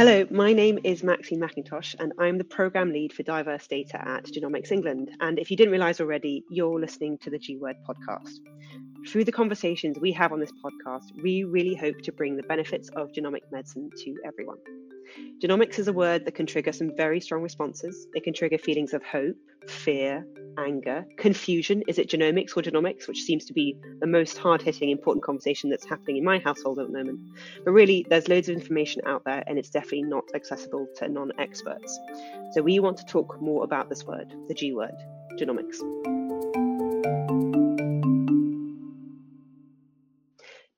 Hello, my name is Maxine Mackintosh, and I'm the Programme Lead for Diverse Data at Genomics England. And if you didn't realise already, you're listening to the G Word podcast. Through the conversations we have on this podcast, we really hope to bring the benefits of genomic medicine to everyone. Genomics is a word that can trigger some very strong responses. It can trigger feelings of hope, fear, anger, confusion. Is it genomics or genomics? Which seems to be the most hard hitting, important conversation that's happening in my household at the moment. But really, there's loads of information out there and it's definitely not accessible to non experts. So we want to talk more about this word, the G word, genomics.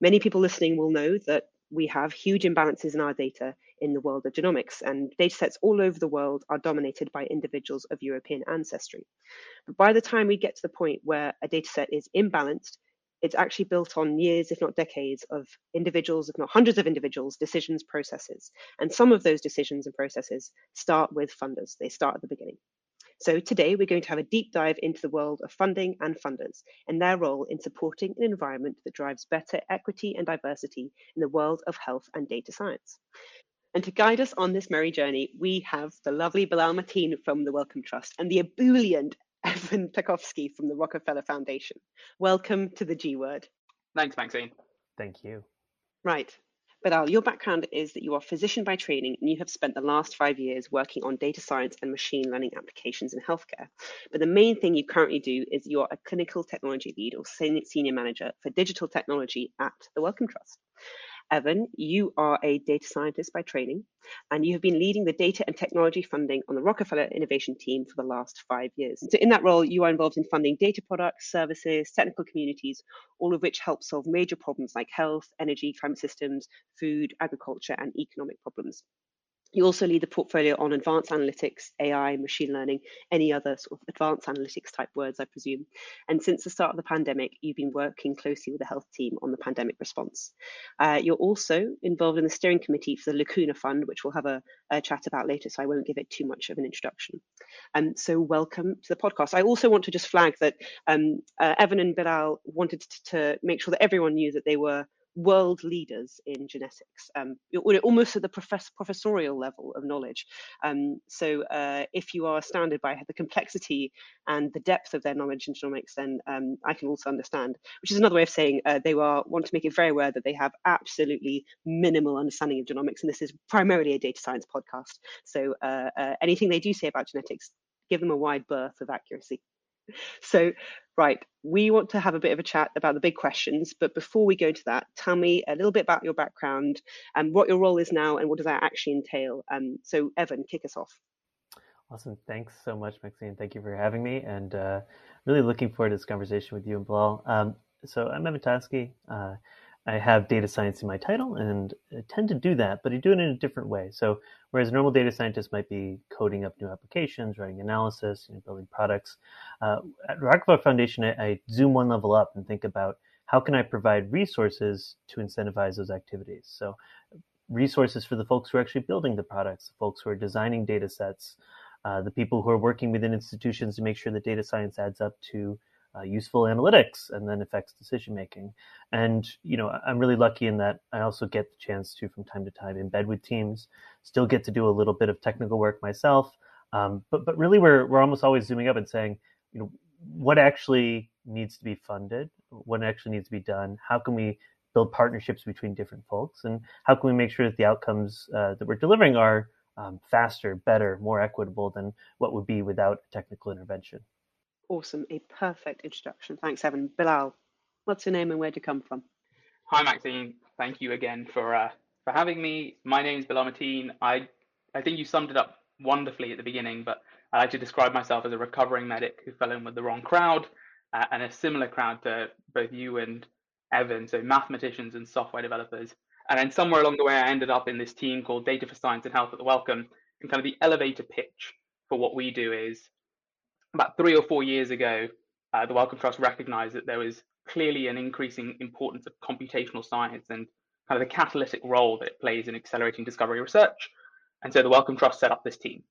Many people listening will know that we have huge imbalances in our data in the world of genomics, and datasets all over the world are dominated by individuals of European ancestry. But by the time we get to the point where a dataset is imbalanced, it's actually built on years, if not decades, of individuals, if not hundreds of individuals, decisions, processes. And some of those decisions and processes start with funders, they start at the beginning. So today we're going to have a deep dive into the world of funding and funders and their role in supporting an environment that drives better equity and diversity in the world of health and data science. And to guide us on this merry journey, we have the lovely Bilal Mateen from the Wellcome Trust and the ebullient Evan Tachovsky from the Rockefeller Foundation. Welcome to the G Word. Thanks, Maxine. Thank you. Right. Bilal, your background is that you are a physician by training and you have spent the last five years working on data science and machine learning applications in healthcare. But the main thing you currently do is you're a clinical technology lead or senior manager for digital technology at the Wellcome Trust. Evan, you are a data scientist by training, and you have been leading the data and technology funding on the Rockefeller Innovation Team for the last five years. So, in that role, you are involved in funding data products, services, technical communities, all of which help solve major problems like health, energy, climate systems, food, agriculture, and economic problems. You also lead the portfolio on advanced analytics, AI, machine learning, any other sort of advanced analytics type words, I presume. And since the start of the pandemic, you've been working closely with the health team on the pandemic response. Uh, you're also involved in the steering committee for the Lacuna Fund, which we'll have a, a chat about later, so I won't give it too much of an introduction. Um, so, welcome to the podcast. I also want to just flag that um, uh, Evan and Bilal wanted to, to make sure that everyone knew that they were world leaders in genetics, um, almost at the profess- professorial level of knowledge. Um, so uh, if you are astounded by the complexity and the depth of their knowledge in genomics, then um, I can also understand, which is another way of saying uh, they are, want to make it very aware that they have absolutely minimal understanding of genomics, and this is primarily a data science podcast. So uh, uh anything they do say about genetics, give them a wide berth of accuracy. So Right, we want to have a bit of a chat about the big questions, but before we go into that, tell me a little bit about your background and what your role is now and what does that actually entail. Um, so, Evan, kick us off. Awesome. Thanks so much, Maxine. Thank you for having me and uh, really looking forward to this conversation with you and Bilal. Um, so, I'm Evan Tachovsky. Uh, I have data science in my title and I tend to do that, but I do it in a different way. So whereas a normal data scientist might be coding up new applications, writing analysis, you know, building products, uh, at Rockefeller Foundation, I, I zoom one level up and think about how can I provide resources to incentivize those activities. So resources for the folks who are actually building the products, the folks who are designing data sets, uh, the people who are working within institutions to make sure that data science adds up to uh, useful analytics and then affects decision making. And you know, I'm really lucky in that I also get the chance to, from time to time, embed with teams. Still get to do a little bit of technical work myself, um, but but really, we're we're almost always zooming up and saying, you know, what actually needs to be funded, what actually needs to be done, how can we build partnerships between different folks, and how can we make sure that the outcomes uh, that we're delivering are um, faster, better, more equitable than what would be without technical intervention. Awesome. A perfect introduction. Thanks, Evan. Bilal, what's your name and where do you come from? Hi, Maxine. Thank you again for uh, for having me. My name is Bilal Mateen. I I think you summed it up wonderfully at the beginning, but I like to describe myself as a recovering medic who fell in with the wrong crowd uh, and a similar crowd to both you and Evan, so mathematicians and software developers. And then somewhere along the way, I ended up in this team called Data for Science and Health at the Wellcome. And kind of the elevator pitch for what we do is about three or four years ago, uh, the Wellcome Trust recognized that there was clearly an increasing importance of computational science and kind of the catalytic role that it plays in accelerating discovery research. And so the Wellcome Trust set up this team.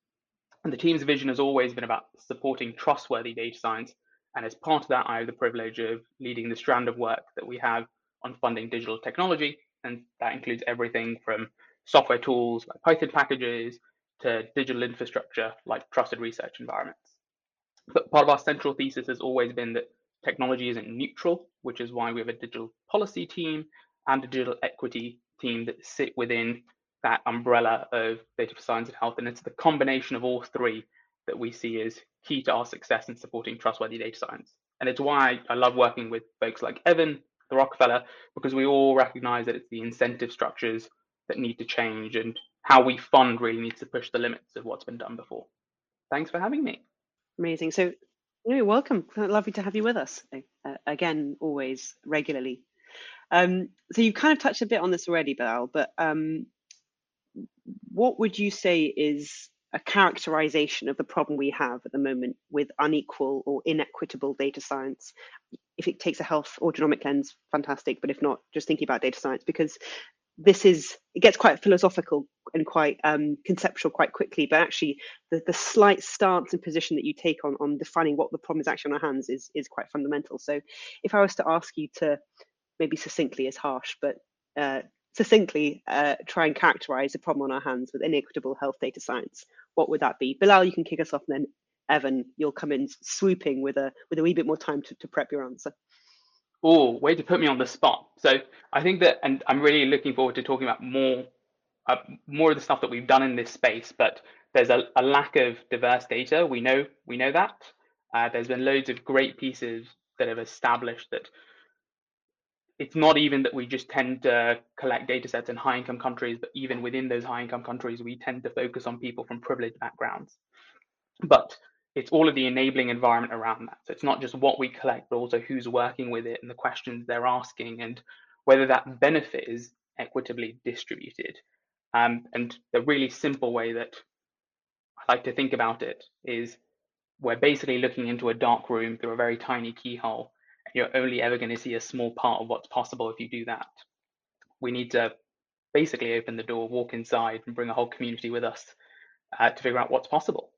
And the team's vision has always been about supporting trustworthy data science. And as part of that, I have the privilege of leading the strand of work that we have on funding digital technology. And that includes everything from software tools like Python packages to digital infrastructure like trusted research environments. But part of our central thesis has always been that technology isn't neutral, which is why we have a digital policy team and a digital equity team that sit within that umbrella of data for science and health. And it's the combination of all three that we see as key to our success in supporting trustworthy data science. And it's why I love working with folks like Evan, the Rockefeller, because we all recognize that it's the incentive structures that need to change and how we fund really needs to push the limits of what's been done before. Thanks for having me. Amazing. So, you're welcome. Lovely to have you with us uh, again, always regularly. Um, so you kind of touched a bit on this already, Bilal, but um, what would you say is a characterization of the problem we have at the moment with unequal or inequitable data science? If it takes a health or genomic lens, fantastic. But if not, just thinking about data science because this is it gets quite philosophical and quite um, conceptual quite quickly. But actually, the, the slight stance and position that you take on on defining what the problem is actually on our hands is is quite fundamental. So, if I was to ask you to maybe succinctly is harsh, but uh, succinctly uh, try and characterize the problem on our hands with inequitable health data science, what would that be? Bilal, you can kick us off, and then Evan, you'll come in swooping with a with a wee bit more time to, to prep your answer. Oh, way to put me on the spot. So I think that, and I'm really looking forward to talking about more uh, more of the stuff that we've done in this space. But there's a, a lack of diverse data. We know we know that. Uh, there's been loads of great pieces that have established that it's not even that we just tend to collect data sets in high income countries, but even within those high income countries, we tend to focus on people from privileged backgrounds. But it's all of the enabling environment around that. So it's not just what we collect, but also who's working with it and the questions they're asking and whether that benefit is equitably distributed. Um, and the really simple way that I like to think about it is we're basically looking into a dark room through a very tiny keyhole you're only ever going to see a small part of what's possible if you do that. We need to basically open the door, walk inside, and bring a whole community with us uh, to figure out what's possible.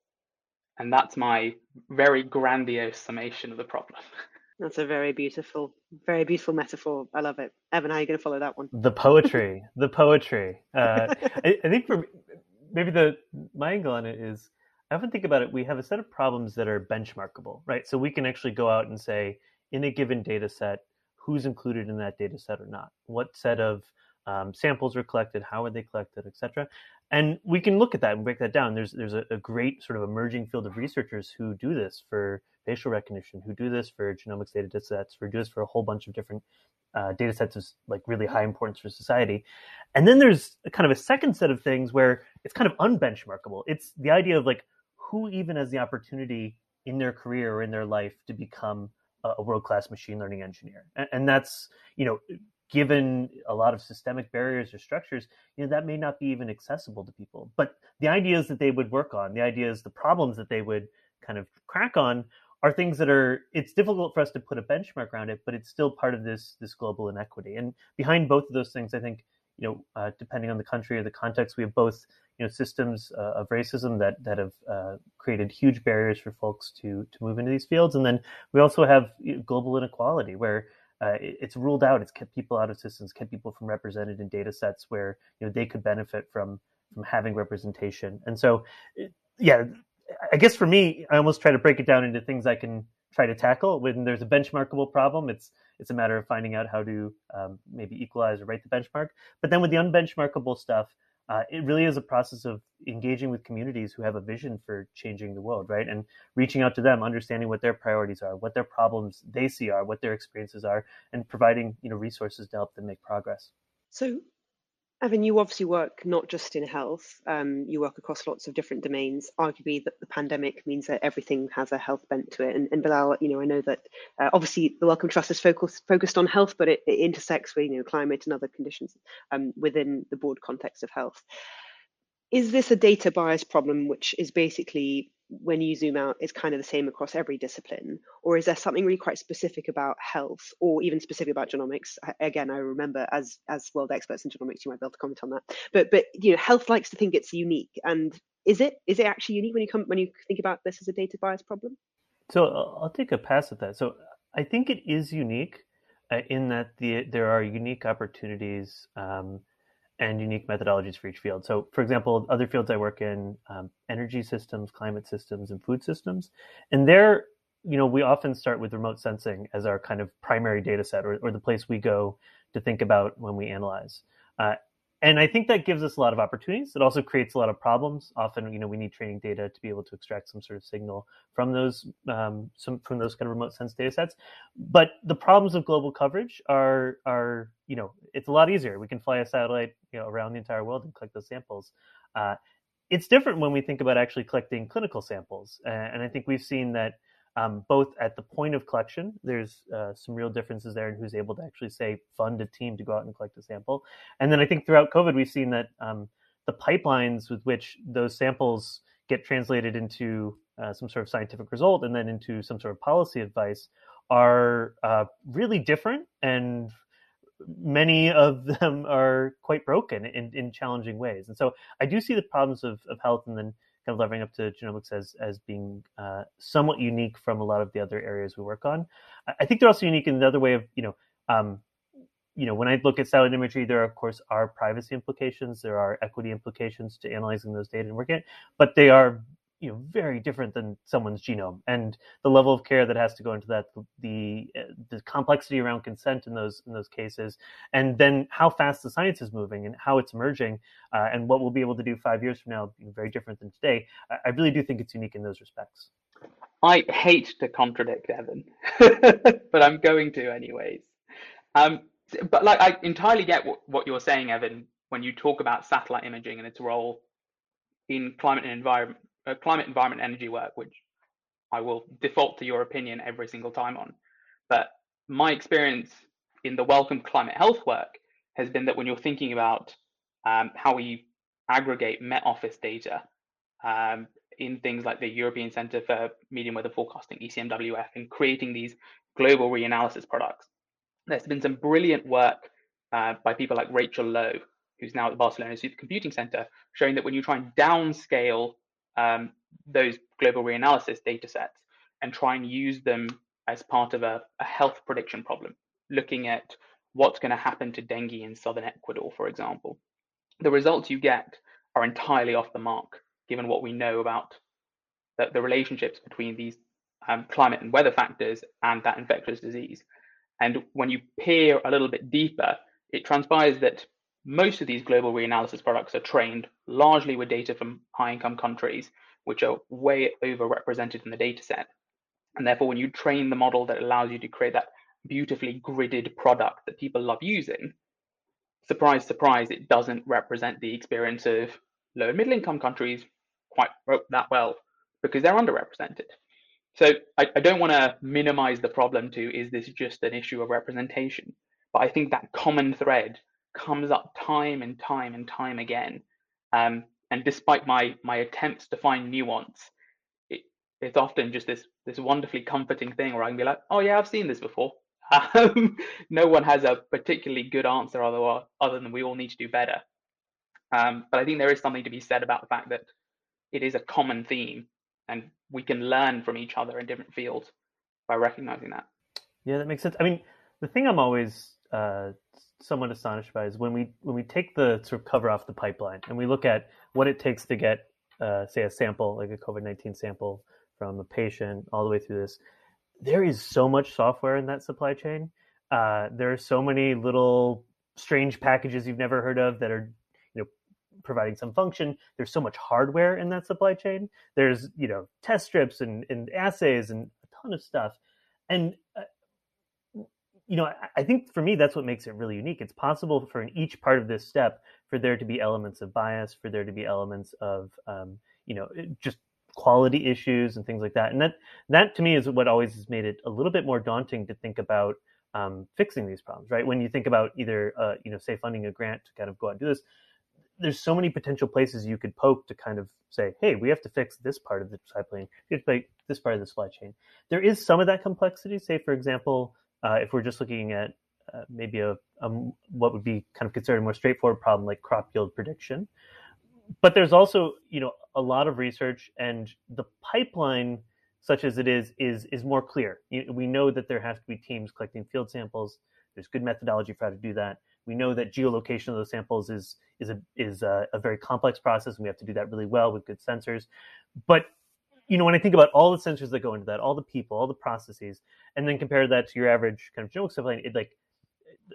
And that's my very grandiose summation of the problem. That's a very beautiful, very beautiful metaphor. I love it. Evan, how are you going to follow that one? The poetry, the poetry. Uh, I, I, think for maybe the my angle on it is, I often think about it. We have a set of problems that are benchmarkable, right? So we can actually go out and say, in a given data set, who's included in that data set or not, what set of um, samples were collected, how were they collected, etc. And we can look at that and break that down. There's there's a, a, great sort of emerging field of researchers who do this for facial recognition, who do this for genomics data sets, who do this for a whole bunch of different uh, data sets of like really high importance for society. And then there's kind of a second set of things where it's kind of unbenchmarkable. It's the idea of like who even has the opportunity in their career or in their life to become a world class machine learning engineer. And, and that's, you know, given a lot of systemic barriers or structures, you know, that may not be even accessible to people. But the ideas that they would work on, the ideas, the problems that they would kind of crack on are things that are it's difficult for us to put a benchmark around it, but it's still part of this this global inequity. And behind both of those things, I think, you know, uh, depending on the country or the context, we have both you know systems uh, of racism that that have uh, created huge barriers for folks to to move into these fields, and then we also have global inequality where uh, it, it's ruled out, it's kept people out of systems, kept people from represented in data sets where you know they could benefit from from having representation, and so yeah, I guess for me, I almost try to break it down into things I can try to tackle. When there's a benchmarkable problem it's it's a matter of finding out how to um, maybe equalize or write the benchmark. But then with the unbenchmarkable stuff uh, it really is a process of engaging with communities who have a vision for changing the world, right? And reaching out to them, understanding what their priorities are, what their problems they see are, what their experiences are, and providing you know resources to help them make progress. So Evan, you obviously work not just in health, um, you work across lots of different domains. Arguably, that the pandemic means that everything has a health bent to it. And, and Bilal, you know, I know that uh, obviously the Wellcome Trust is focused focused on health, but it, it intersects with you know climate and other conditions um, within the broad context of health. Is this a data bias problem, which is basically when you zoom out, it's kind of the same across every discipline? Or is there something really quite specific about health or even specific about genomics? Again, I remember as as world experts in genomics, you might be able to comment on that. But but you know, health likes to think it's unique. And is it is it actually unique when you come when you think about this as a data bias problem? So I'll take a pass at that. So I think it is unique uh, in that the, there are unique opportunities um, and unique methodologies for each field. So, for example, other fields I work in, um, energy systems, climate systems, and food systems, and there, you know, we often start with remote sensing as our kind of primary data set or, or the place we go to think about when we analyze. Uh, and I think that gives us a lot of opportunities. It also creates a lot of problems. Often, you know, we need training data to be able to extract some sort of signal from those um, some from those kind of remote sense data sets. But the problems of global coverage are are you know it's a lot easier. We can fly a satellite you know around the entire world and collect those samples. Uh, it's different when we think about actually collecting clinical samples, and I think we've seen that um, both at the point of collection, there's uh, some real differences there in who's able to actually say fund a team to go out and collect a sample. And then I think throughout COVID, we've seen that um, the pipelines with which those samples get translated into uh, some sort of scientific result and then into some sort of policy advice are uh, really different and many of them are quite broken in, in challenging ways. And so I do see the problems of, of health and then kind of leveling up to genomics as as being uh, somewhat unique from a lot of the other areas we work on. I think they're also unique in another way of you know. Um, you know, when I look at satellite imagery, there of course are privacy implications, there are equity implications to analyzing those data and working it, but they are you know very different than someone's genome. And the level of care that has to go into that the the complexity around consent in those in those cases and then how fast the science is moving and how it's emerging uh, and what we'll be able to do five years from now very different than today I, I really do think it's unique in those respects. I hate to contradict evan but i'm going to anyways. Um, but like i entirely get what, what you're saying evan when you talk about satellite imaging and its role in climate and environment uh, climate, environment, energy work, which I will default to your opinion every single time on. But my experience in the Wellcome climate health work has been that when you're thinking about um, how we aggregate Met Office data um, in things like the European Centre for Medium Weather Forecasting, ECMWF, and creating these global reanalysis products, there's been some brilliant work uh, by people like Rachel Lowe, who's now at the Barcelona Supercomputing Center, showing that when you try and downscale um, those global reanalysis data sets and try and use them as part of a, a health prediction problem, looking at what's going to happen to dengue in southern Ecuador, for example. The results you get are entirely off the mark, given what we know about the, the relationships between these um, climate and weather factors and that infectious disease. And when you peer a little bit deeper, it transpires that most of these global reanalysis products are trained largely with data from high income countries, which are way overrepresented in the data set. And therefore, when you train the model that allows you to create that beautifully gridded product that people love using, surprise, surprise, it doesn't represent the experience of low and middle income countries quite that well because they're underrepresented. So I, I don't want to minimize the problem to is this just an issue of representation? But I think that common thread comes up time and time and time again. Um, and despite my my attempts to find nuance, it, it's often just this this wonderfully comforting thing where I can be like, oh yeah, I've seen this before. Um, no one has a particularly good answer other other than we all need to do better. Um, but I think there is something to be said about the fact that it is a common theme, and we can learn from each other in different fields by recognizing that. Yeah, that makes sense. I mean, the thing I'm always uh, somewhat astonished by is when we when we take the sort of cover off the pipeline and we look at what it takes to get uh, say a sample like a COVID nineteen sample from a patient all the way through this. There is so much software in that supply chain. Uh, there are so many little strange packages you've never heard of that are you know providing some function. There's so much hardware in that supply chain. There's you know test strips and, and assays and a ton of stuff. And uh, you know, I think for me, that's what makes it really unique. It's possible for in each part of this step for there to be elements of bias, for there to be elements of, um, you know, just quality issues and things like that. And that, that to me is what always has made it a little bit more daunting to think about um, fixing these problems, right? When you think about either, uh, you know, say funding a grant to kind of go out and do this, there's so many potential places you could poke to kind of say, hey, we have to fix this part of the supply chain, we have to fix this part of the supply chain. There is some of that complexity. Say, for example, uh, if we're just looking at uh, maybe a, a, what would be kind of considered a more straightforward problem like crop yield prediction. But there's also, you know, a lot of research and the pipeline, such as it is, is is more clear. We know that there has to be teams collecting field samples. There's good methodology for how to do that. we know that geolocation of those samples is is a is a, a very complex process, and we have to do that really well with good sensors. But you know, when I think about all the sensors that go into that, all the people, all the processes, and then compare that to your average kind of genomic stuff, it like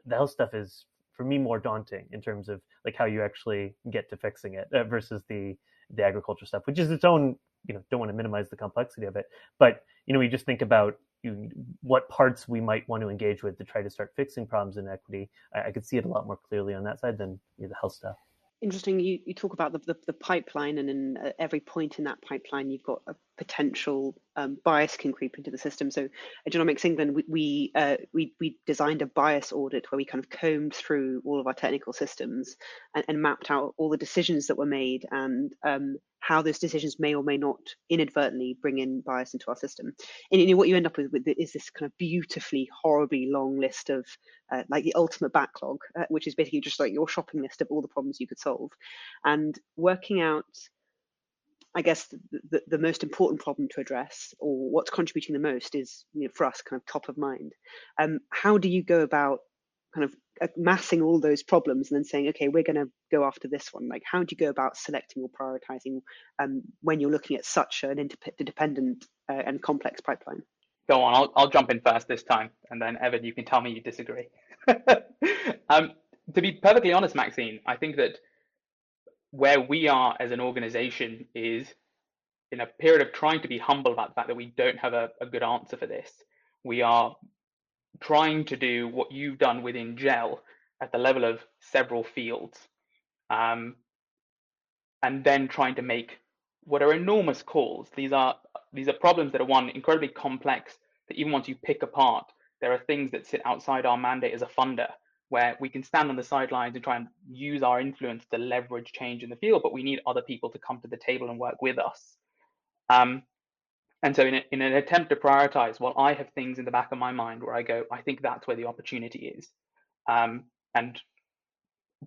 the health stuff is for me more daunting in terms of like how you actually get to fixing it uh, versus the the agriculture stuff, which is its own. You know, don't want to minimize the complexity of it, but you know, we just think about you, what parts we might want to engage with to try to start fixing problems in equity. I, I could see it a lot more clearly on that side than you know, the health stuff interesting you, you talk about the, the, the pipeline and in uh, every point in that pipeline you've got a potential um, bias can creep into the system so at genomics england we we, uh, we, we designed a bias audit where we kind of combed through all of our technical systems and, and mapped out all the decisions that were made and um, how those decisions may or may not inadvertently bring in bias into our system. And what you end up with, with is this kind of beautifully, horribly long list of uh, like the ultimate backlog, uh, which is basically just like your shopping list of all the problems you could solve. And working out, I guess, the, the, the most important problem to address or what's contributing the most is you know, for us kind of top of mind. Um, how do you go about kind of amassing all those problems and then saying, okay, we're going to go after this one? Like, how do you go about selecting or prioritizing um, when you're looking at such an interdependent uh, and complex pipeline? Go on, I'll, I'll jump in first this time, and then Evan, you can tell me you disagree. um, to be perfectly honest, Maxine, I think that where we are as an organization is in a period of trying to be humble about the fact that we don't have a, a good answer for this. We are trying to do what you've done within gel at the level of several fields um, and then trying to make what are enormous calls these are these are problems that are one incredibly complex that even once you pick apart there are things that sit outside our mandate as a funder where we can stand on the sidelines and try and use our influence to leverage change in the field but we need other people to come to the table and work with us um, and so, in, a, in an attempt to prioritize, well, I have things in the back of my mind where I go, I think that's where the opportunity is. Um, and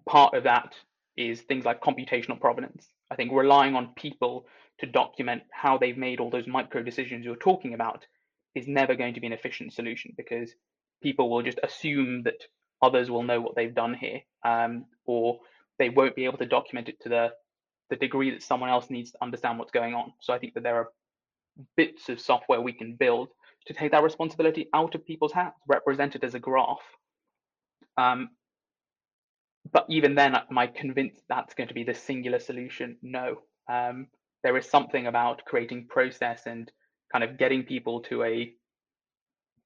part of that is things like computational provenance. I think relying on people to document how they've made all those micro decisions you're talking about is never going to be an efficient solution because people will just assume that others will know what they've done here, um, or they won't be able to document it to the the degree that someone else needs to understand what's going on. So I think that there are bits of software we can build to take that responsibility out of people's hands, represented as a graph. Um, but even then, am I convinced that's going to be the singular solution? No. Um, there is something about creating process and kind of getting people to a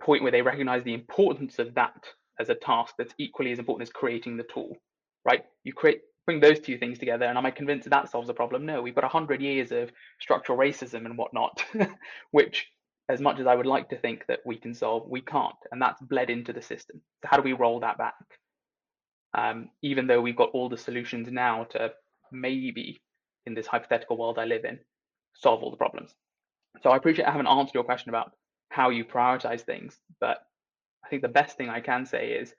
point where they recognize the importance of that as a task that's equally as important as creating the tool, right? You create bring those two things together and am i convinced that, that solves the problem? No we've got 100 years of structural racism and whatnot which as much as i would like to think that we can solve we can't and that's bled into the system. So how do we roll that back? Um, even though we've got all the solutions now to maybe in this hypothetical world i live in solve all the problems. So i appreciate i haven't answered your question about how you prioritize things but i think the best thing i can say is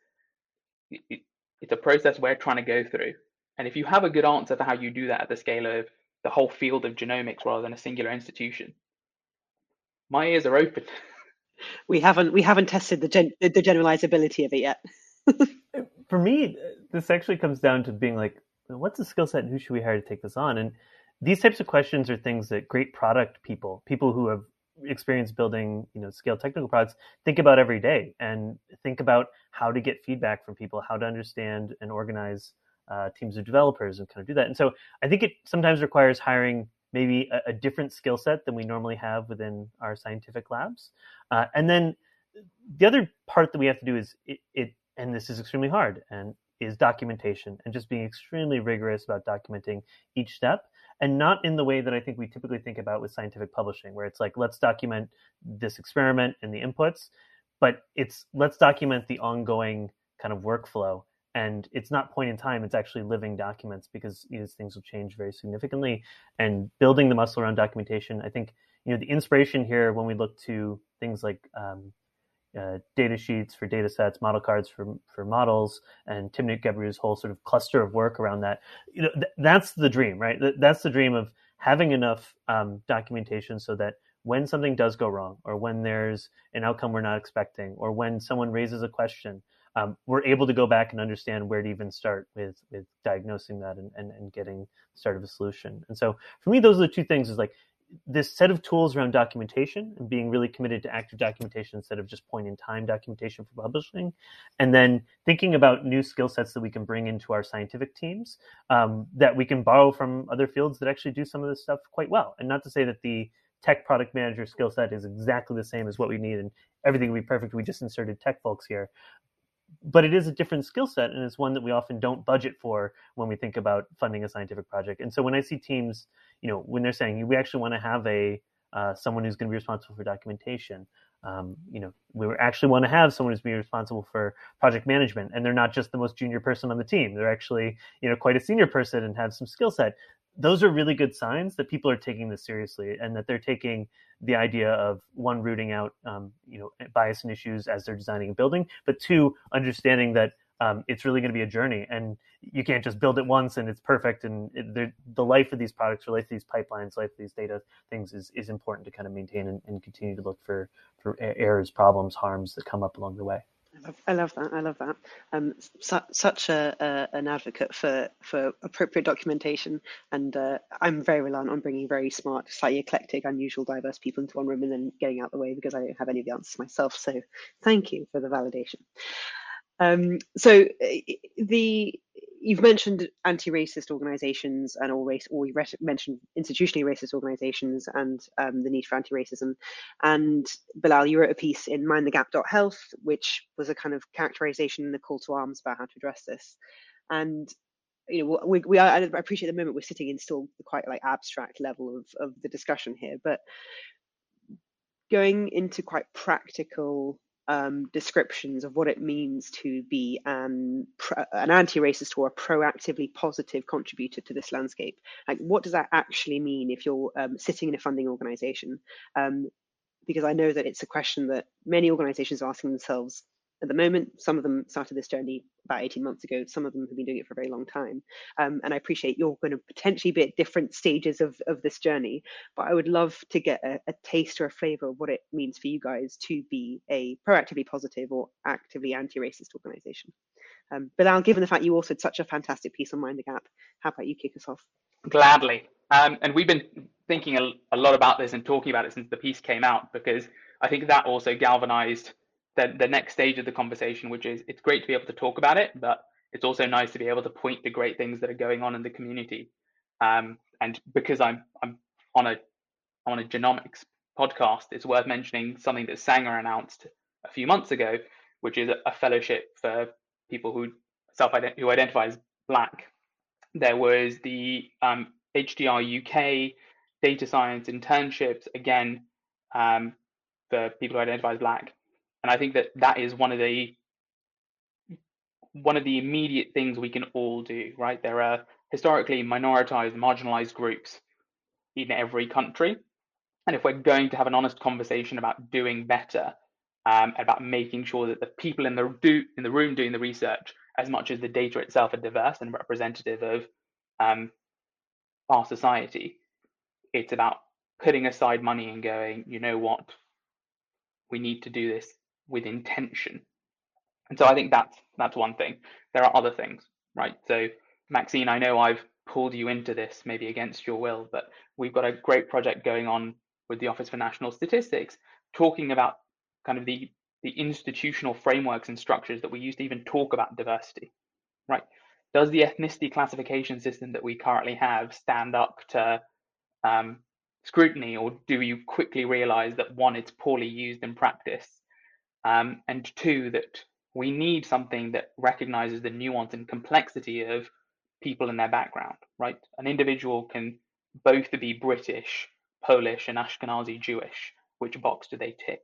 it, it's a process we're trying to go through and if you have a good answer for how you do that at the scale of the whole field of genomics rather than a singular institution, my ears are open. We haven't we haven't tested the gen, the generalizability of it yet. for me, this actually comes down to being like, what's the skill set and who should we hire to take this on? And these types of questions are things that great product people, people who have experience building, you know, scale technical products, think about every day and think about how to get feedback from people, how to understand and organize uh, teams of developers and kind of do that. And so I think it sometimes requires hiring maybe a, a different skill set than we normally have within our scientific labs. Uh, and then the other part that we have to do is it, it, and this is extremely hard, and is documentation and just being extremely rigorous about documenting each step and not in the way that I think we typically think about with scientific publishing, where it's like, let's document this experiment and the inputs, but it's let's document the ongoing kind of workflow. And it's not point in time it's actually living documents because these things will change very significantly. And building the muscle around documentation i think you know the inspiration here when we look to things like um, uh, data sheets for data sets model cards for for models and timnit gebru's whole sort of cluster of work around that you know th- that's the dream right th- that's the dream of having enough um, documentation so that when something does go wrong or when there's an outcome we're not expecting or when someone raises a question um, we're able to go back and understand where to even start with with diagnosing that and, and, and getting start of a solution. And so for me, those are the two things is like this set of tools around documentation and being really committed to active documentation instead of just point in time documentation for publishing and then thinking about new skill sets that we can bring into our scientific teams um, that we can borrow from other fields that actually do some of this stuff quite well. And not to say that the tech product manager skill set is exactly the same as what we need and everything will be perfect. We just inserted tech folks here but it is a different skill set and it's one that we often don't budget for when we think about funding a scientific project. And so when i see teams you know when they're saying we actually want to have a uh, someone who's going to be responsible for documentation um, you know we actually want to have someone who's being responsible for project management and they're not just the most junior person on the team. They're actually you know quite a senior person and have some skill set those are really good signs that people are taking this seriously and that they're taking the idea of one rooting out um, you know bias and issues as they're designing a building, but two understanding that um, it's really going to be a journey and you can't just build it once and it's perfect and it, the, life of these products or life of these pipelines life of these data things is, is important to kind of maintain and, and continue to look for for errors problems harms that come up along the way I love, that. I love that. Um, su- such a, an advocate for for appropriate documentation, and uh, I'm very reliant on bringing very smart, slightly eclectic, unusual, diverse people into one room and then getting out the way because I don't have any of the answers myself. So, thank you for the validation. Um, so the you've mentioned anti-racist organisations and all race, or you mentioned institutionally racist organisations and um, the need for anti-racism. And Bilal, you wrote a piece in mindthegap.health, which was a kind of characterisation and a call to arms about how to address this. And you know, we, we are, I appreciate the moment we're sitting in still quite like abstract level of, of the discussion here, but going into quite practical um, descriptions of what it means to be an, an anti-racist or a proactively positive contributor to this landscape. Like, what does that actually mean if you're um, sitting in a funding organization? Um, because I know that it's a question that many organizations are asking themselves at the moment. Some of them started this journey about 18 months ago. Some of them have been doing it for a very long time. Um, and I appreciate you're going to potentially be at different stages of, of this journey, but I would love to get a, a taste or a flavor of what it means for you guys to be a proactively positive or actively anti-racist organization. Um, given the fact you authored such a fantastic piece on Mind the Gap, how about you kick us off? Gladly. Um, and we've been thinking a, a lot about this and talking about it since the piece came out because I think that also galvanized the, the next stage of the conversation, which is it's great to be able to talk about it, but it's also nice to be able to point to great things that are going on in the community. Um, and because I'm I'm on a on a genomics podcast, it's worth mentioning something that Sanger announced a few months ago, which is a fellowship for people who self who identify as black. There was the um, HDR UK data science internships again um, for people who identify as black and I think that that is one of the one of the immediate things we can all do, right? There are historically minoritized, marginalized groups in every country. And if we're going to have an honest conversation about doing better, um, about making sure that the people in the do in the room doing the research, as much as the data itself, are diverse and representative of um, our society, it's about putting aside money and going, you know what, we need to do this with intention. And so I think that's that's one thing. There are other things, right? So Maxine, I know I've pulled you into this maybe against your will, but we've got a great project going on with the Office for National Statistics talking about kind of the the institutional frameworks and structures that we use to even talk about diversity, right? Does the ethnicity classification system that we currently have stand up to um, scrutiny, or do you quickly realize that one, it's poorly used in practice, um, and two, that we need something that recognizes the nuance and complexity of people and their background, right? An individual can both be British, Polish, and Ashkenazi Jewish. Which box do they tick?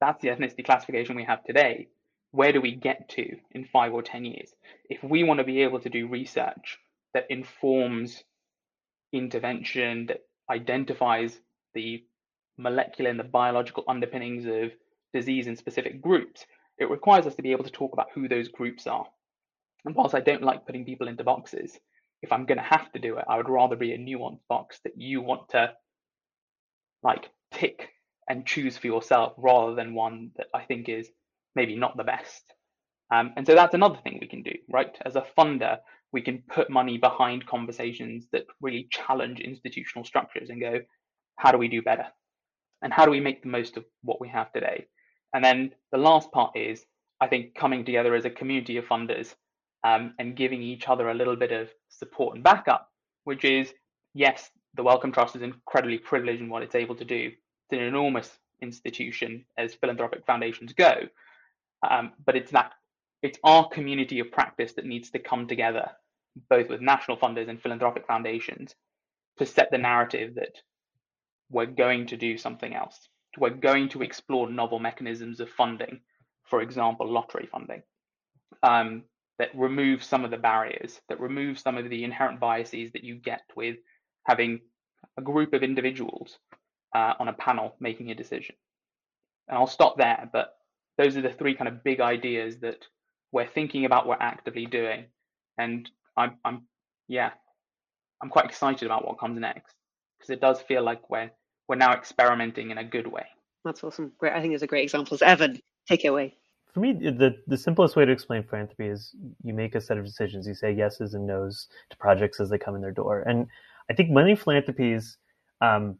That's the ethnicity classification we have today. Where do we get to in five or 10 years? If we want to be able to do research that informs intervention, that identifies the molecular and the biological underpinnings of disease in specific groups, it requires us to be able to talk about who those groups are. And whilst I don't like putting people into boxes, if I'm going to have to do it, I would rather be a nuanced box that you want to like tick and choose for yourself rather than one that I think is maybe not the best. Um, and so that's another thing we can do, right? As a funder, we can put money behind conversations that really challenge institutional structures and go, how do we do better? And how do we make the most of what we have today? And then the last part is, I think, coming together as a community of funders um, and giving each other a little bit of support and backup, which is, yes, the Wellcome Trust is incredibly privileged in what it's able to do. It's an enormous institution as philanthropic foundations go, um, but it's that it's our community of practice that needs to come together, both with national funders and philanthropic foundations, to set the narrative that we're going to do something else. We're going to explore novel mechanisms of funding, for example, lottery funding, um, that remove some of the barriers, that remove some of the inherent biases that you get with having a group of individuals uh, on a panel making a decision. And I'll stop there, but those are the three kind of big ideas that we're thinking about, we're actively doing. And I'm, I'm yeah, I'm quite excited about what comes next because it does feel like we're we're now experimenting in a good way. That's awesome. Great. I think those are great examples. Evan, take it away. For me, the, the simplest way to explain philanthropy is you make a set of decisions. You say yeses and nos to projects as they come in their door. And I think many philanthropies um,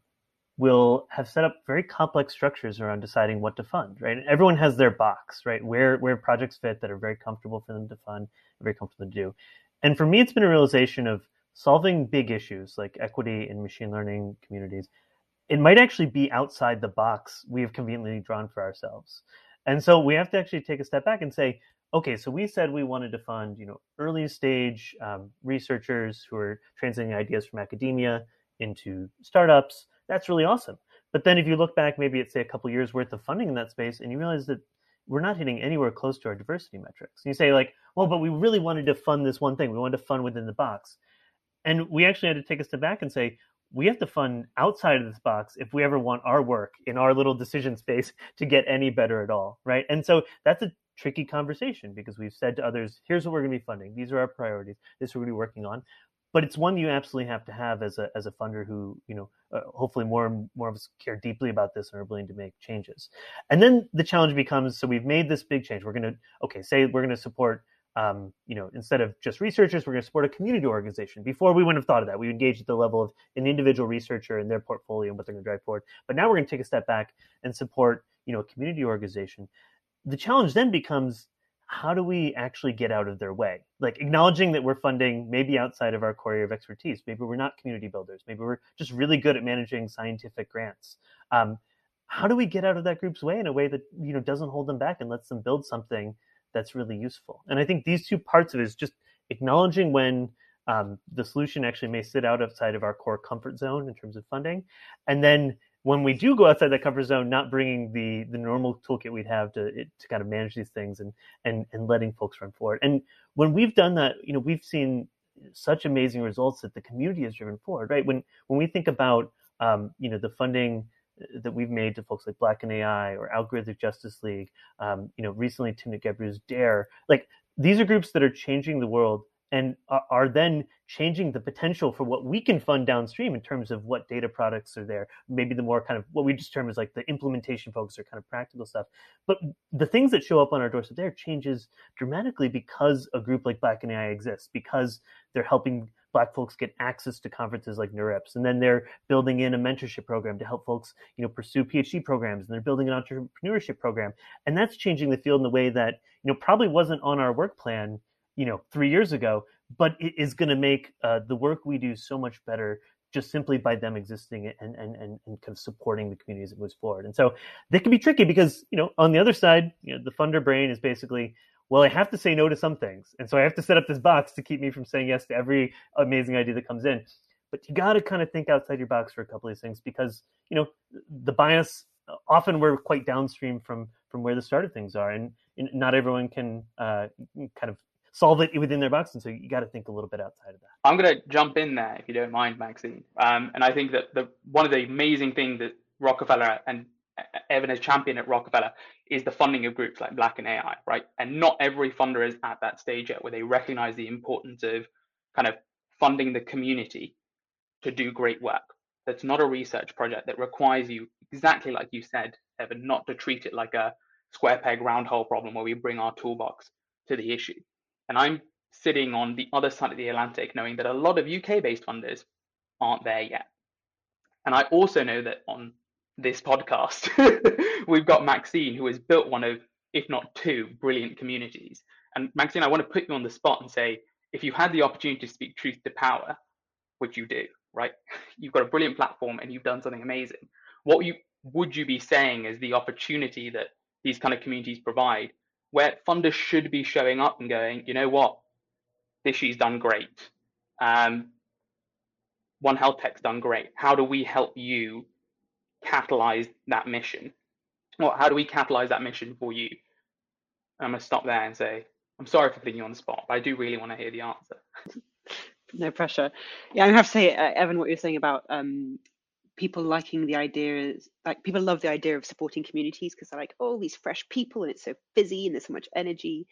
will have set up very complex structures around deciding what to fund, right? And everyone has their box, right? Where where projects fit that are very comfortable for them to fund, very comfortable to do. And for me, it's been a realization of solving big issues like equity in machine learning communities. It might actually be outside the box we have conveniently drawn for ourselves. And so we have to actually take a step back and say, okay, so we said we wanted to fund, you know, early stage um, researchers who are translating ideas from academia into startups. That's really awesome. But then if you look back, maybe it's say a couple years worth of funding in that space, and you realize that we're not hitting anywhere close to our diversity metrics. And you say like, well, but we really wanted to fund this one thing. We wanted to fund within the box. And we actually had to take a step back and say, we have to fund outside of this box if we ever want our work in our little decision space to get any better at all, right? And so that's a tricky conversation because we've said to others, here's what we're going to be funding. These are our priorities. This we're going to be working on. But it's one you absolutely have to have as a as a funder who you know uh, hopefully more and more of us care deeply about this and are willing to make changes. And then the challenge becomes: so we've made this big change. We're going to okay, say we're going to support um, you know, instead of just researchers, we're going to support a community organization. Before we wouldn't have thought of that. We engaged at the level of an individual researcher and their portfolio and what they're going to drive forward. But now we're going to take a step back and support, you know, a community organization. The challenge then becomes how do we actually get out of their way? Like acknowledging that we're funding maybe outside of our core area of expertise. Maybe we're not community builders. Maybe we're just really good at managing scientific grants. Um, how do we get out of that group's way in a way that you know doesn't hold them back and lets them build something that's really useful. And I think these two parts of it is just acknowledging when um, the solution actually may sit out outside of our core comfort zone in terms of funding, and then when we do go outside that comfort zone, not bringing the the normal toolkit we'd have to to kind of manage these things and and and letting folks run forward. And when we've done that, you know, we've seen such amazing results that the community has driven forward. Right when when we think about um, you know the funding that we've made to folks like Black in AI or Algorithmic Justice League, um, you know, recently Timnit Gebru's DAIR. Like these are groups that are changing the world and are, are, then changing the potential for what we can fund downstream in terms of what data products are there. Maybe the more kind of what we just term as like the implementation folks or kind of practical stuff. But the things that show up on our doorstep there changes dramatically because a group like Black in AI exists, because they're helping black folks get access to conferences like NeurIPS. And then they're building in a mentorship program to help folks, you know, pursue PhD programs. And they're building an entrepreneurship program. And that's changing the field in a way that, you know, probably wasn't on our work plan, you know, three years ago, but it is going to make uh, the work we do so much better just simply by them existing and, and, and, and kind of supporting the communities it moves forward. And so they can be tricky because, you know, on the other side, you know, the funder brain is basically, well, I have to say no to some things. And so I have to set up this box to keep me from saying yes to every amazing idea that comes in. But you got to kind of think outside your box for a couple of these things because, you know, the bias often we're quite downstream from from where the start of things are. And, and not everyone can uh, kind of solve it within their box. And so you got to think a little bit outside of that. I'm going to jump in there if you don't mind, Maxine. Um, and I think that the one of the amazing things that Rockefeller and Evan as champion at Rockefeller is the funding of groups like Black in AI, right? And not every funder is at that stage yet where they recognize the importance of kind of funding the community to do great work. That's not a research project that requires you, exactly like you said, Evan, not to treat it like a square peg round hole problem where we bring our toolbox to the issue. And I'm sitting on the other side of the Atlantic knowing that a lot of UK based funders aren't there yet. And I also know that on this podcast, we've got Maxine, who has built one of, if not two, brilliant communities. And Maxine, I want to put you on the spot and say, if you had the opportunity to speak truth to power, would you do, right? You've got a brilliant platform and you've done something amazing. What you would you be saying is the opportunity that these kind of communities provide, where funders should be showing up and going, you know what, this she's done great. Um, One Health Tech's done great. How do we help you catalyze that mission? Well, how do we catalyze that mission for you? I'm going to stop there and say, I'm sorry for putting you on the spot, but I do really want to hear the answer. no pressure. Yeah, I have to say, uh, Evan, what you're saying about um, people liking the idea, is like people love the idea of supporting communities because they're like, oh, these fresh people and it's so busy and there's so much energy.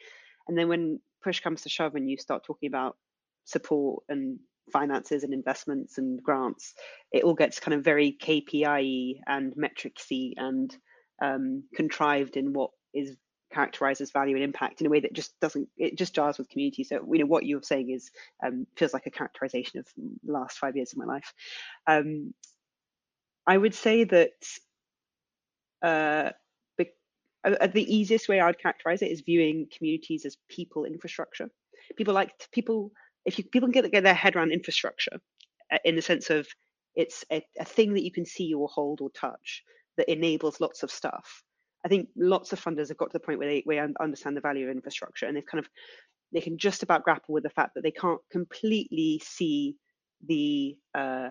And then when push comes to shove and you start talking about support and finances and investments and grants, it all gets kind of very KPI and metricsy and um, contrived in what is characterized as value and impact in a way that just doesn't it just jars with community. So you know what you're saying is um, feels like a characterization of the last five years of my life. Um, i would say that uh, uh, the easiest way i'd characterize it is viewing communities as people infrastructure. People like people if you people can get, get their head around infrastructure uh, in the sense of it's a, a thing that you can see or hold or touch that enables lots of stuff. I think lots of funders have got to the point where they, where they understand the value of infrastructure and they've kind of they can just about grapple with the fact that they can't completely see the uh,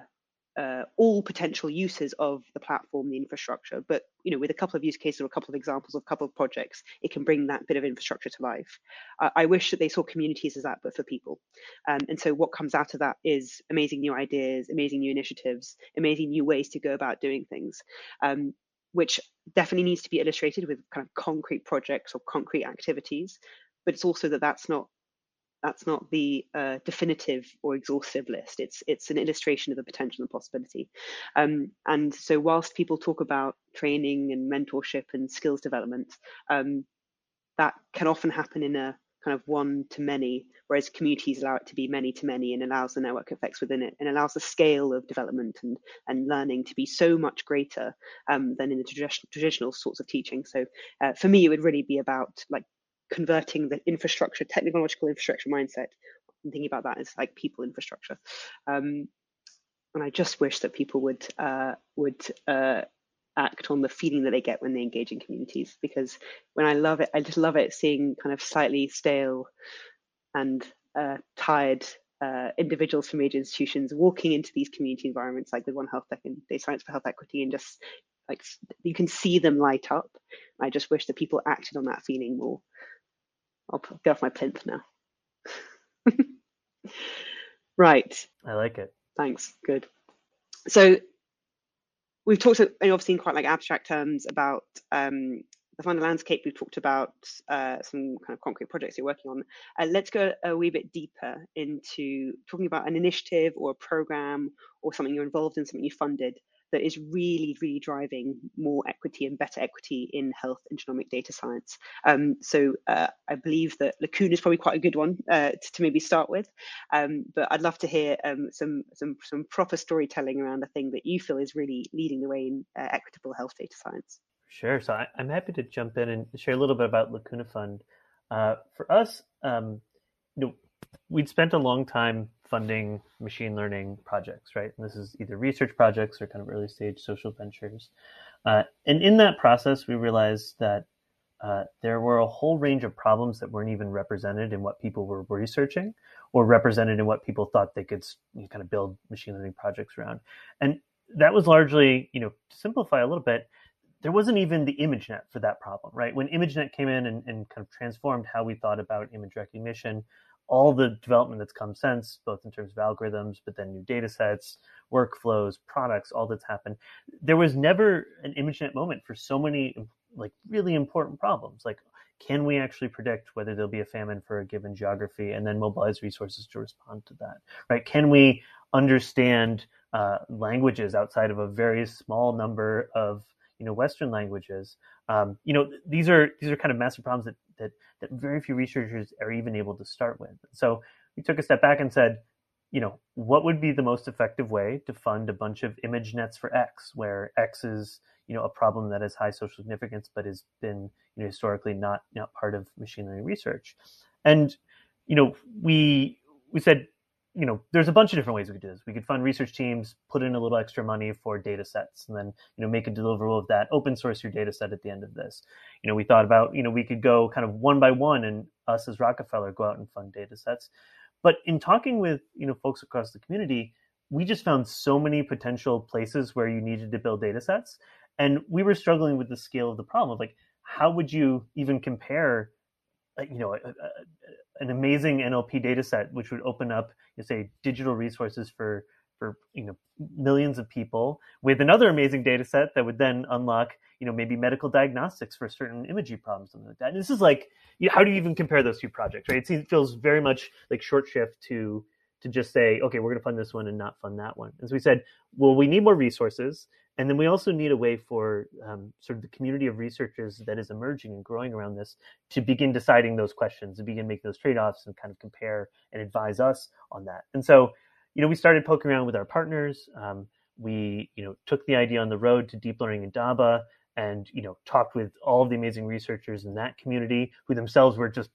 uh, all potential uses of the platform, the infrastructure. But you know, with a couple of use cases or a couple of examples of a couple of projects, it can bring that bit of infrastructure to life. I wish that they saw communities as that, but for people. Um, and so, what comes out of that is amazing new ideas, amazing new initiatives, amazing new ways to go about doing things. Um, which definitely needs to be illustrated with kind of concrete projects or concrete activities but it's also that that's not that's not the uh, definitive or exhaustive list it's it's an illustration of the potential and possibility um, and so whilst people talk about training and mentorship and skills development um, that can often happen in a kind of one to many, whereas communities allow it to be many to many and allows the network effects within it and allows the scale of development and, and learning to be so much greater um, than in the traditional, traditional sorts of teaching. So uh, for me, it would really be about like converting the infrastructure, technological infrastructure mindset. I'm thinking about that as like people infrastructure. Um, and I just wish that people would uh, would uh, act on the feeling that they get when they engage in communities. Because when I love it, I just love it seeing kind of slightly stale and uh, tired uh, individuals from major institutions walking into these community environments, like with One Health Tech and Data Science for Health Equity, and just like you can see them light up. I just wish that people acted on that feeling more. I'll get off my plinth now. right. I like it. Thanks. Good. So we've talked and obviously in quite like abstract terms about um, the funder landscape. We've talked about uh, some kind of concrete projects you're working on. Uh, let's go a wee bit deeper into talking about an initiative or a program or something you're involved in, something you funded that is really, really driving more equity and better equity in health and genomic data science. Um, so uh, I believe that Lacuna is probably quite a good one uh, to, to, maybe start with. Um, but I'd love to hear um, some, some, some proper storytelling around the thing that you feel is really leading the way in uh, equitable health data science. Sure. So I, am happy to jump in and share a little bit about Lacuna Fund. Uh, for us, um, you know, we'd spent a long time funding machine learning projects, right? And this is either research projects or kind of early stage social ventures. Uh, and in that process, we realized that uh, there were a whole range of problems that weren't even represented in what people were researching or represented in what people thought they could you know, kind of build machine learning projects around. And that was largely, you know, to simplify a little bit, there wasn't even the ImageNet for that problem, right? When ImageNet came in and, and kind of transformed how we thought about image recognition, all the development that's come since, both in terms of algorithms, but then new data sets, workflows, products, all that's happened. There was never an ImageNet moment for so many like really important problems. Like, can we actually predict whether there'll be a famine for a given geography and then mobilize resources to respond to that? Right? Can we understand uh, languages outside of a very small number of you know Western languages. Um, you know these are these are kind of massive problems that that that very few researchers are even able to start with. So we took a step back and said, you know, what would be the most effective way to fund a bunch of ImageNets for X, where X is you know a problem that has high social significance but has been you know historically not not part of machine learning research, and you know we we said you know, there's a bunch of different ways we could do this. We could fund research teams, put in a little extra money for data sets, and then, you know, make a deliverable of that, open source your data set at the end of this. You know, we thought about, you know, we could go kind of one by one and us as Rockefeller go out and fund data sets. But in talking with, you know, folks across the community, we just found so many potential places where you needed to build data sets. And we were struggling with the scale of the problem of like, how would you even compare, you know, a, a, an amazing NLP data set, which would open up, you say, digital resources for for you know millions of people, with another amazing data set that would then unlock, you know, maybe medical diagnostics for certain imaging problems, something like that. And this is like, you know, how do you even compare those two projects, right? It feels very much like short shift to to just say, okay, we're going to fund this one and not fund that one. And so we said, well, we need more resources. And then we also need a way for um, sort of the community of researchers that is emerging and growing around this to begin deciding those questions, to begin making those trade offs and kind of compare and advise us on that. And so, you know, we started poking around with our partners. Um, we, you know, took the idea on the road to deep learning Indaba and, you know, talked with all of the amazing researchers in that community who themselves were just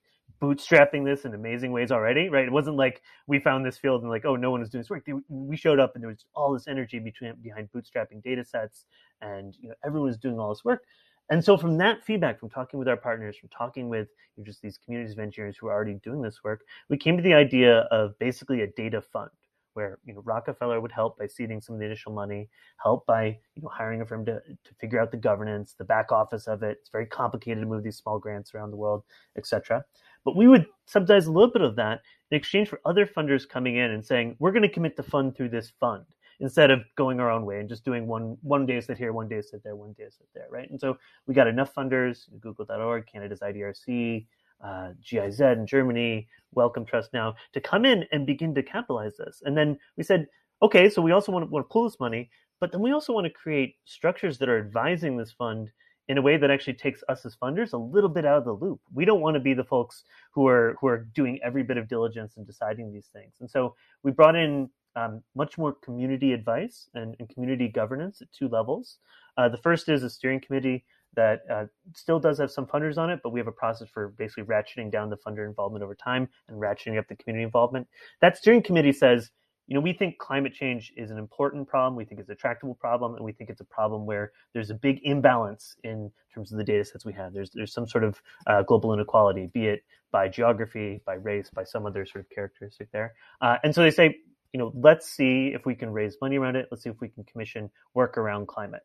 bootstrapping this in amazing ways already, right? It wasn't like we found this field and like, oh, no one is doing this work. We showed up and there was all this energy between behind bootstrapping data sets, and you know everyone was doing all this work. And so from that feedback, from talking with our partners, from talking with just these communities of engineers who are already doing this work, we came to the idea of basically a data fund where you know Rockefeller would help by seeding some of the initial money, help by you know hiring a firm to, to figure out the governance, the back office of it. It's very complicated to move these small grants around the world, etc. But we would subsidize a little bit of that in exchange for other funders coming in and saying, we're going to commit to fund through this fund instead of going our own way and just doing one one data set here, one data set there, one data set there, right? And so we got enough funders, Google.org, Canada's IDRC, uh, GIZ in Germany, Wellcome Trust now, to come in and begin to capitalize this. And then we said, okay, so we also want to, want to pull this money, but then we also want to create structures that are advising this fund in a way that actually takes us as funders a little bit out of the loop. We don't want to be the folks who are who are doing every bit of diligence and deciding these things. And so we brought in um, much more community advice and, and, community governance at two levels. Uh, the first is a steering committee that uh, still does have some funders on it, but we have a process for basically ratcheting down the funder involvement over time and ratcheting up the community involvement. That steering committee says you know, we think climate change is an important problem. We think it's a tractable problem, and we think it's a problem where there's a big imbalance in terms of the data sets we have. There's there's some sort of uh, global inequality, be it by geography, by race, by some other sort of characteristic there. Uh, and so they say, you know, let's see if we can raise money around it. Let's see if we can commission work around climate.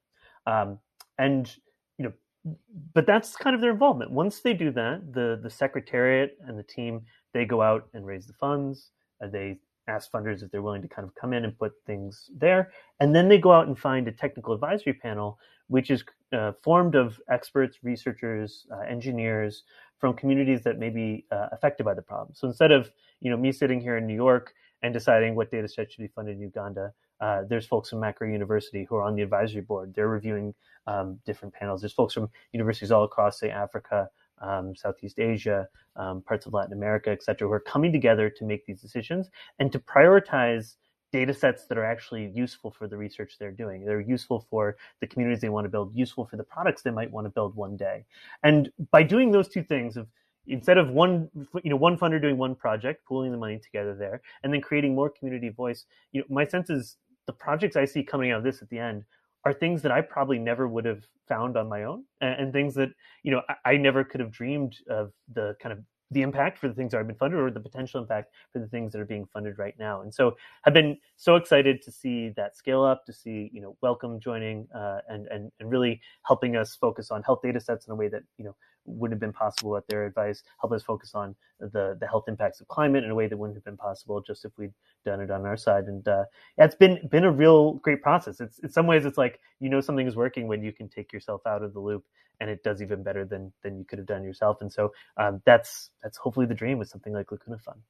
Um, and you know, but that's kind of their involvement. Once they do that, the the secretariat and the team they go out and raise the funds. They ask funders if they're willing to kind of come in and put things there. And then they go out and find a technical advisory panel, which is uh, formed of experts, researchers, uh, engineers from communities that may be uh, affected by the problem. So instead of you know me sitting here in New York and deciding what data set should be funded in Uganda, uh, there's folks from Makerere University who are on the advisory board. They're reviewing um, different panels. There's folks from universities all across, say, Africa, um, Southeast Asia, um, parts of Latin America, et cetera, who are coming together to make these decisions and to prioritize data sets that are actually useful for the research they're doing. They're useful for the communities they want to build, useful for the products they might want to build one day. And by doing those two things of instead of one you know one funder doing one project pooling the money together there and then creating more community voice you know my sense is the projects i see coming out of this at the end are things that I probably never would have found on my own, and, and things that you know I, I, never could have dreamed of the kind of the impact for the things that I've been funded or the potential impact for the things that are being funded right now. And so I've been so excited to see that scale up, to see you know Wellcome joining uh, and and and really helping us focus on health data sets in a way that you know wouldn't have been possible with their advice, help us focus on the the health impacts of climate in a way that wouldn't have been possible just if we'd done it on our side. And uh, it's been been a real great process. It's in some ways it's like you know something is working when you can take yourself out of the loop and it does even better than than you could have done yourself. And so um, that's that's hopefully the dream with something like Lacuna Fund.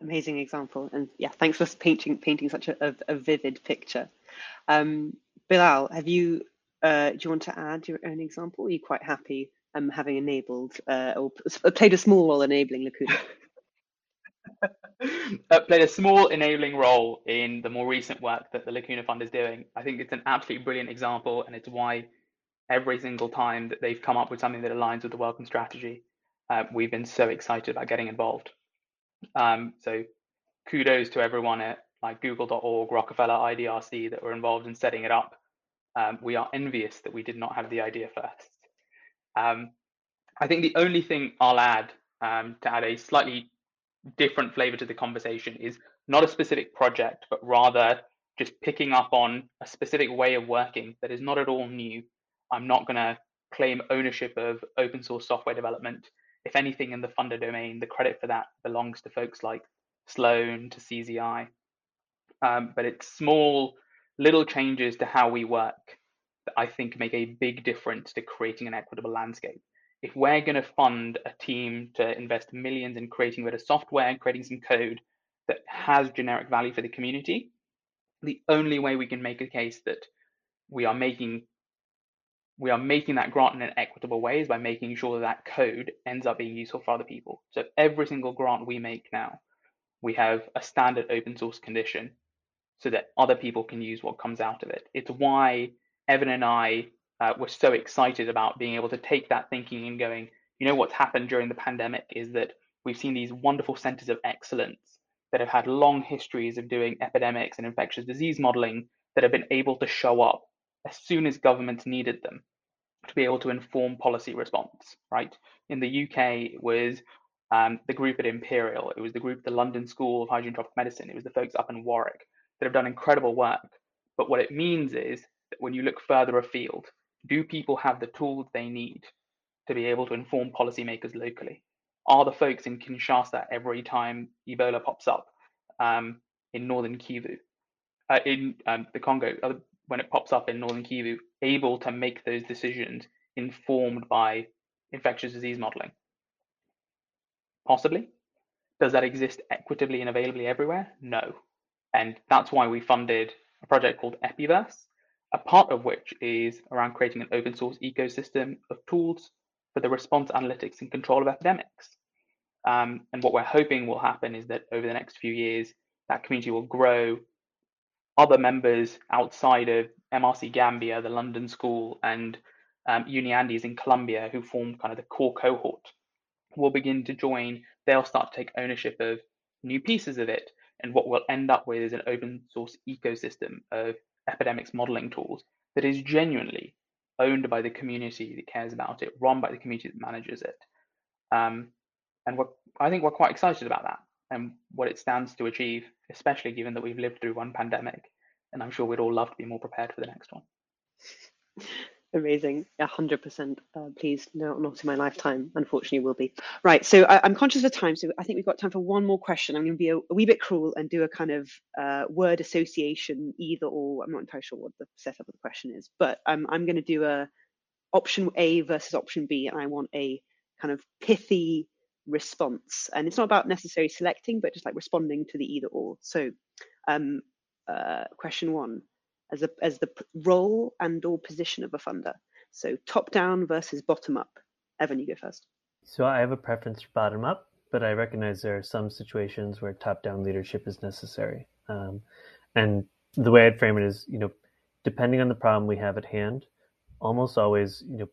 Amazing example, and yeah, thanks for painting painting such a, a, a vivid picture. Um, Bilal, have you uh, do you want to add your own example? Are you quite happy um, having enabled uh, or played a small role enabling Lacuna? uh, played a small enabling role in the more recent work that the Lacuna Fund is doing. I think it's an absolutely brilliant example, and it's why every single time that they've come up with something that aligns with the Wellcome strategy, uh, we've been so excited about getting involved. Um, so kudos to everyone at like Google.org, Rockefeller, IDRC that were involved in setting it up. Um, we are envious that we did not have the idea first. Um, I think the only thing I'll add um, to add a slightly different flavor to the conversation is not a specific project, but rather just picking up on a specific way of working that is not at all new. I'm not going to claim ownership of open source software development. If anything, in the funder domain, the credit for that belongs to folks like Sloan, to CZI. Um, but it's small, little changes to how we work that I think make a big difference to creating an equitable landscape if we're going to fund a team to invest millions in creating of software and creating some code that has generic value for the community, the only way we can make a case that we are making we are making that grant in an equitable way is by making sure that, that code ends up being useful for other people. So every single grant we make now, we have a standard open source condition so that other people can use what comes out of it. It's why Evan and I uh, we're so excited about being able to take that thinking and going, you know, what's happened during the pandemic is that we've seen these wonderful centers of excellence that have had long histories of doing epidemics and infectious disease modeling that have been able to show up as soon as governments needed them to be able to inform policy response, right? In the UK, it was um, the group at Imperial, it was the group at the London School of Hygiene and Tropical Medicine, it was the folks up in Warwick that have done incredible work. But what it means is when you look further afield, do people have the tools they need to be able to inform policymakers locally? Are the folks in Kinshasa every time Ebola pops up um, in northern Kivu, uh, in um, the Congo, uh, when it pops up in northern Kivu, able to make those decisions informed by infectious disease modeling? Possibly. Does that exist equitably and availably everywhere? No. And that's why we funded a project called Epiverse, a part of which is around creating an open source ecosystem of tools for the response analytics and control of epidemics. Um, and what we're hoping will happen is that over the next few years, that community will grow. Other members outside of MRC Gambia, the London School, and um, Uniandes in Colombia, who form kind of the core cohort, will begin to join. They'll start to take ownership of new pieces of it. And what we'll end up with is an open source ecosystem of epidemics modeling tools that is genuinely owned by the community that cares about it, run by the community that manages it. Um, and I think we're quite excited about that and what it stands to achieve, especially given that we've lived through one pandemic. And I'm sure we'd all love to be more prepared for the next one. Amazing. 100%. Uh, please, no, not in my lifetime. Unfortunately, will be. Right. So I, am conscious of time. So I think we've got time for one more question. I'm going to be a, a wee bit cruel and do a kind of uh, word association, either or. I'm not entirely sure what the setup of the question is, but um, I'm going to do a option A versus option B. And I want a kind of pithy response. And it's not about necessarily selecting, but just like responding to the either or. So um, uh, question one as, a, as the role and or position of a funder. So top down versus bottom up. Evan, you go first. So I have a preference for bottom up, but I recognize there are some situations where top down leadership is necessary. Um, and the way I'd frame it is, you know, depending on the problem we have at hand, almost always, you know,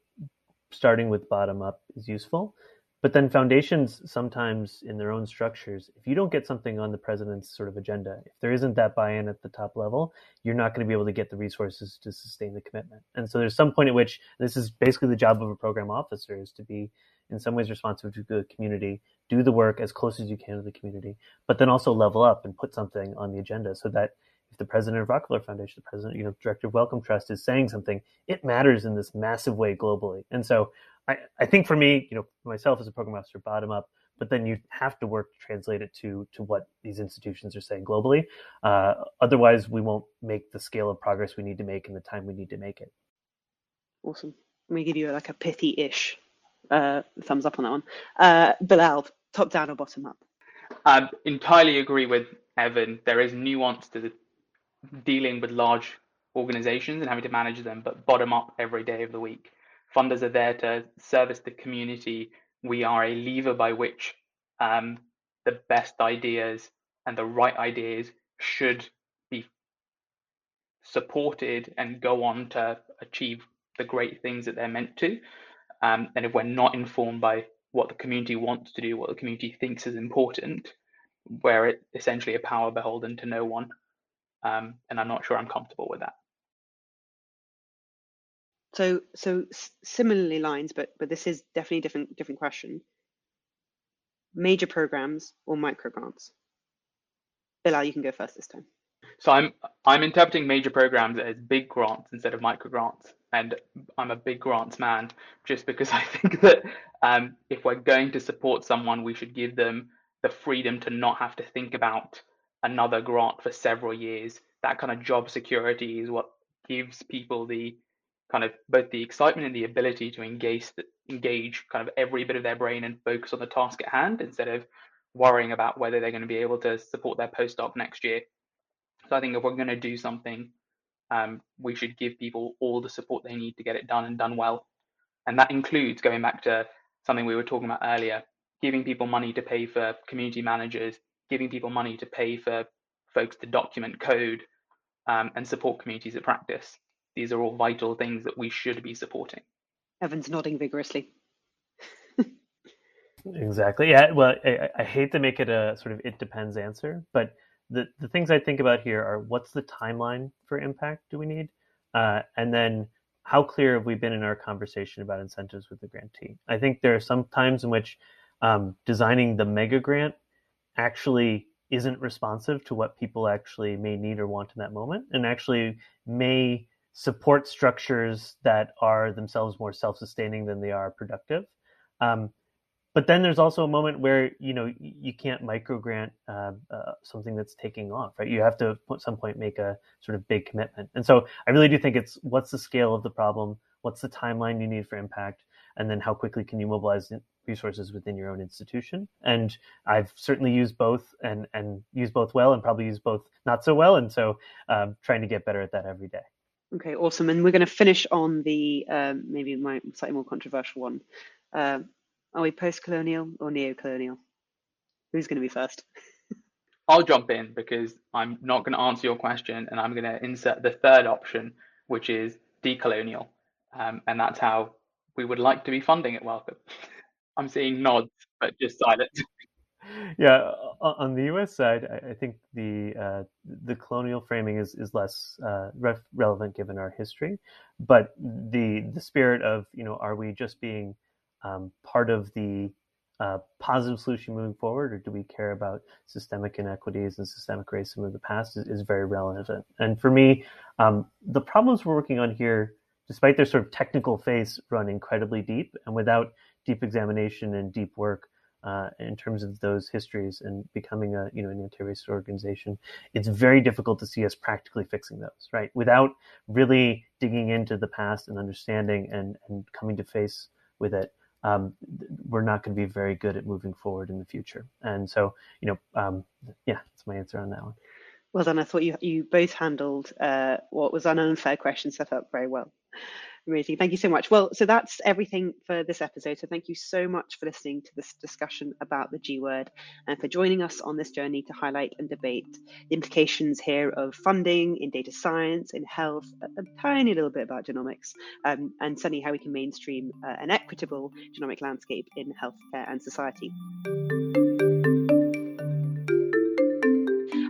starting with bottom up is useful. But then foundations sometimes in their own structures, if you don't get something on the president's sort of agenda, if there isn't that buy-in at the top level, you're not going to be able to get the resources to sustain the commitment. And so there's some point at which this is basically the job of a program officer is to be in some ways responsive to the community, do the work as close as you can to the community, but then also level up and put something on the agenda so that if the president of Rockefeller Foundation, the president, you know, director of Wellcome Trust is saying something, it matters in this massive way globally. And so I, I think for me, you know, myself as a program officer, bottom up, but then you have to work to translate it to to what these institutions are saying globally. Uh, otherwise, we won't make the scale of progress we need to make in the time we need to make it. Awesome. Let me give you like a pithy-ish uh, thumbs up on that one. Uh, Bilal, top down or bottom up? I entirely agree with Evan. There is nuance to the dealing with large organizations and having to manage them, but bottom up every day of the week. Funders are there to service the community. We are a lever by which um, the best ideas and the right ideas should be supported and go on to achieve the great things that they're meant to. Um, and if we're not informed by what the community wants to do, what the community thinks is important, we're essentially a power beholden to no one. Um, and I'm not sure I'm comfortable with that. So, so similarly lines, but but this is definitely different different question. Major programs or micro grants? Bilal, you can go first this time. So I'm I'm interpreting major programs as big grants instead of micro grants, and I'm a big grants man just because I think that um, if we're going to support someone, we should give them the freedom to not have to think about another grant for several years. That kind of job security is what gives people the kind of both the excitement and the ability to engage engage kind of every bit of their brain and focus on the task at hand instead of worrying about whether they're going to be able to support their postdoc next year. So I think if we're going to do something, um, we should give people all the support they need to get it done and done well. And that includes going back to something we were talking about earlier, giving people money to pay for community managers, giving people money to pay for folks to document code um, and support communities of practice. These are all vital things that we should be supporting. Evan's nodding vigorously. exactly. Yeah. Well, I, I hate to make it a sort of it depends answer, but the, the things I think about here are what's the timeline for impact do we need? Uh, and then how clear have we been in our conversation about incentives with the grantee? I think there are some times in which um, designing the mega grant actually isn't responsive to what people actually may need or want in that moment and actually may support structures that are themselves more self-sustaining than they are productive. Um, but then there's also a moment where you know you can't micro grant uh, uh, something that's taking off, right? You have to at some point make a sort of big commitment. And so I really do think it's what's the scale of the problem, what's the timeline you need for impact, and then how quickly can you mobilize resources within your own institution. And I've certainly used both and and used both well, and probably used both not so well. And so um, trying to get better at that every day. Okay, awesome. And we're going to finish on the um, maybe my slightly more controversial one. Uh, are we post-colonial or neo-colonial? Who's going to be first? I'll jump in because I'm not going to answer your question, and I'm going to insert the third option, which is decolonial, um, and that's how we would like to be funding it. Welcome. I'm seeing nods, but just silence. yeah, on the U.S. side, I think the uh, the colonial framing is is less uh, re- relevant given our history, but the the spirit of you know, are we just being um, part of the uh, positive solution moving forward, or do we care about systemic inequities and systemic racism of the past is, is very relevant. And for me, um, the problems we're working on here, despite their sort of technical face, run incredibly deep, and without deep examination and deep work, uh, in terms of those histories and becoming a you know an anti-racist organization, it's very difficult to see us practically fixing those, right? Without really digging into the past and understanding and and coming to face with it, um, we're not going to be very good at moving forward in the future. And so, you know, um, yeah, that's my answer on that one. Well done. I thought you you both handled uh, what was an unfair question set up very well. Amazing. Thank you so much. Well, so that's everything for this episode. So thank you so much for listening to this discussion about the G word and for joining us on this journey to highlight and debate the implications here of funding in data science, in health, a, tiny little bit about genomics, um, and certainly how we can mainstream uh, an equitable genomic landscape in healthcare and society.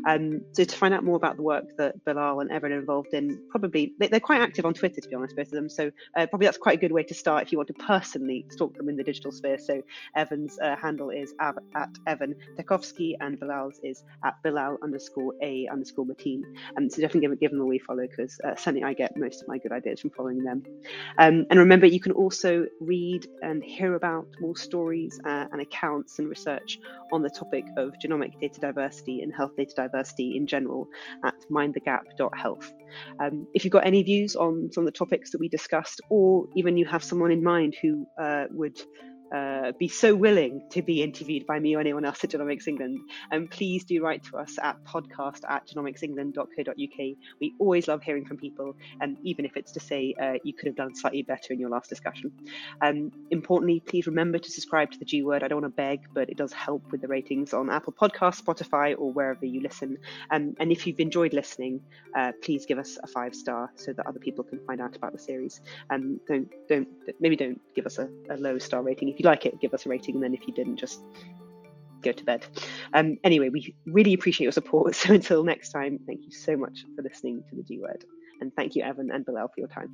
Um, so to find out more about the work that Bilal and Evan are involved in, probably they, are quite active on Twitter, to be honest, both of them. So uh, probably that's quite a good way to start if you want to personally stalk them in the digital sphere. So Evan's uh, handle is at Evan Tachovsky and Bilal's is at Bilal underscore a underscore Mateen. Um, so definitely give, give them a wee follow because uh, certainly I get most of my good ideas from following them. Um, and remember, you can also read and hear about more stories uh, and accounts and research on the topic of genomic data diversity and health data diversity in general at mindthegap.health. Um, if you've got any views on some of the topics that we discussed, or even you have someone in mind who uh, would uh, be so willing to be interviewed by me or anyone else at Genomics England, um, please do write to us at podcast at genomicsengland.co.uk. We always love hearing from people, and even if it's to say uh, you could have done slightly better in your last discussion. Um, importantly, please remember to subscribe to the G Word. I don't want to beg, but it does help with the ratings on Apple Podcasts, Spotify, or wherever you listen. Um, and if you've enjoyed listening, uh, please give us a five star so that other people can find out about the series. Um, don't don't maybe don't give us a, a low star rating. If you like it, give us a rating, and then if you didn't, just go to bed. Um, anyway, we really appreciate your support. So until next time, thank you so much for listening to the G Word, and thank you, Evan and Bilal, for your time.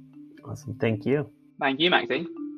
Awesome. Thank you. Thank you, Maxine.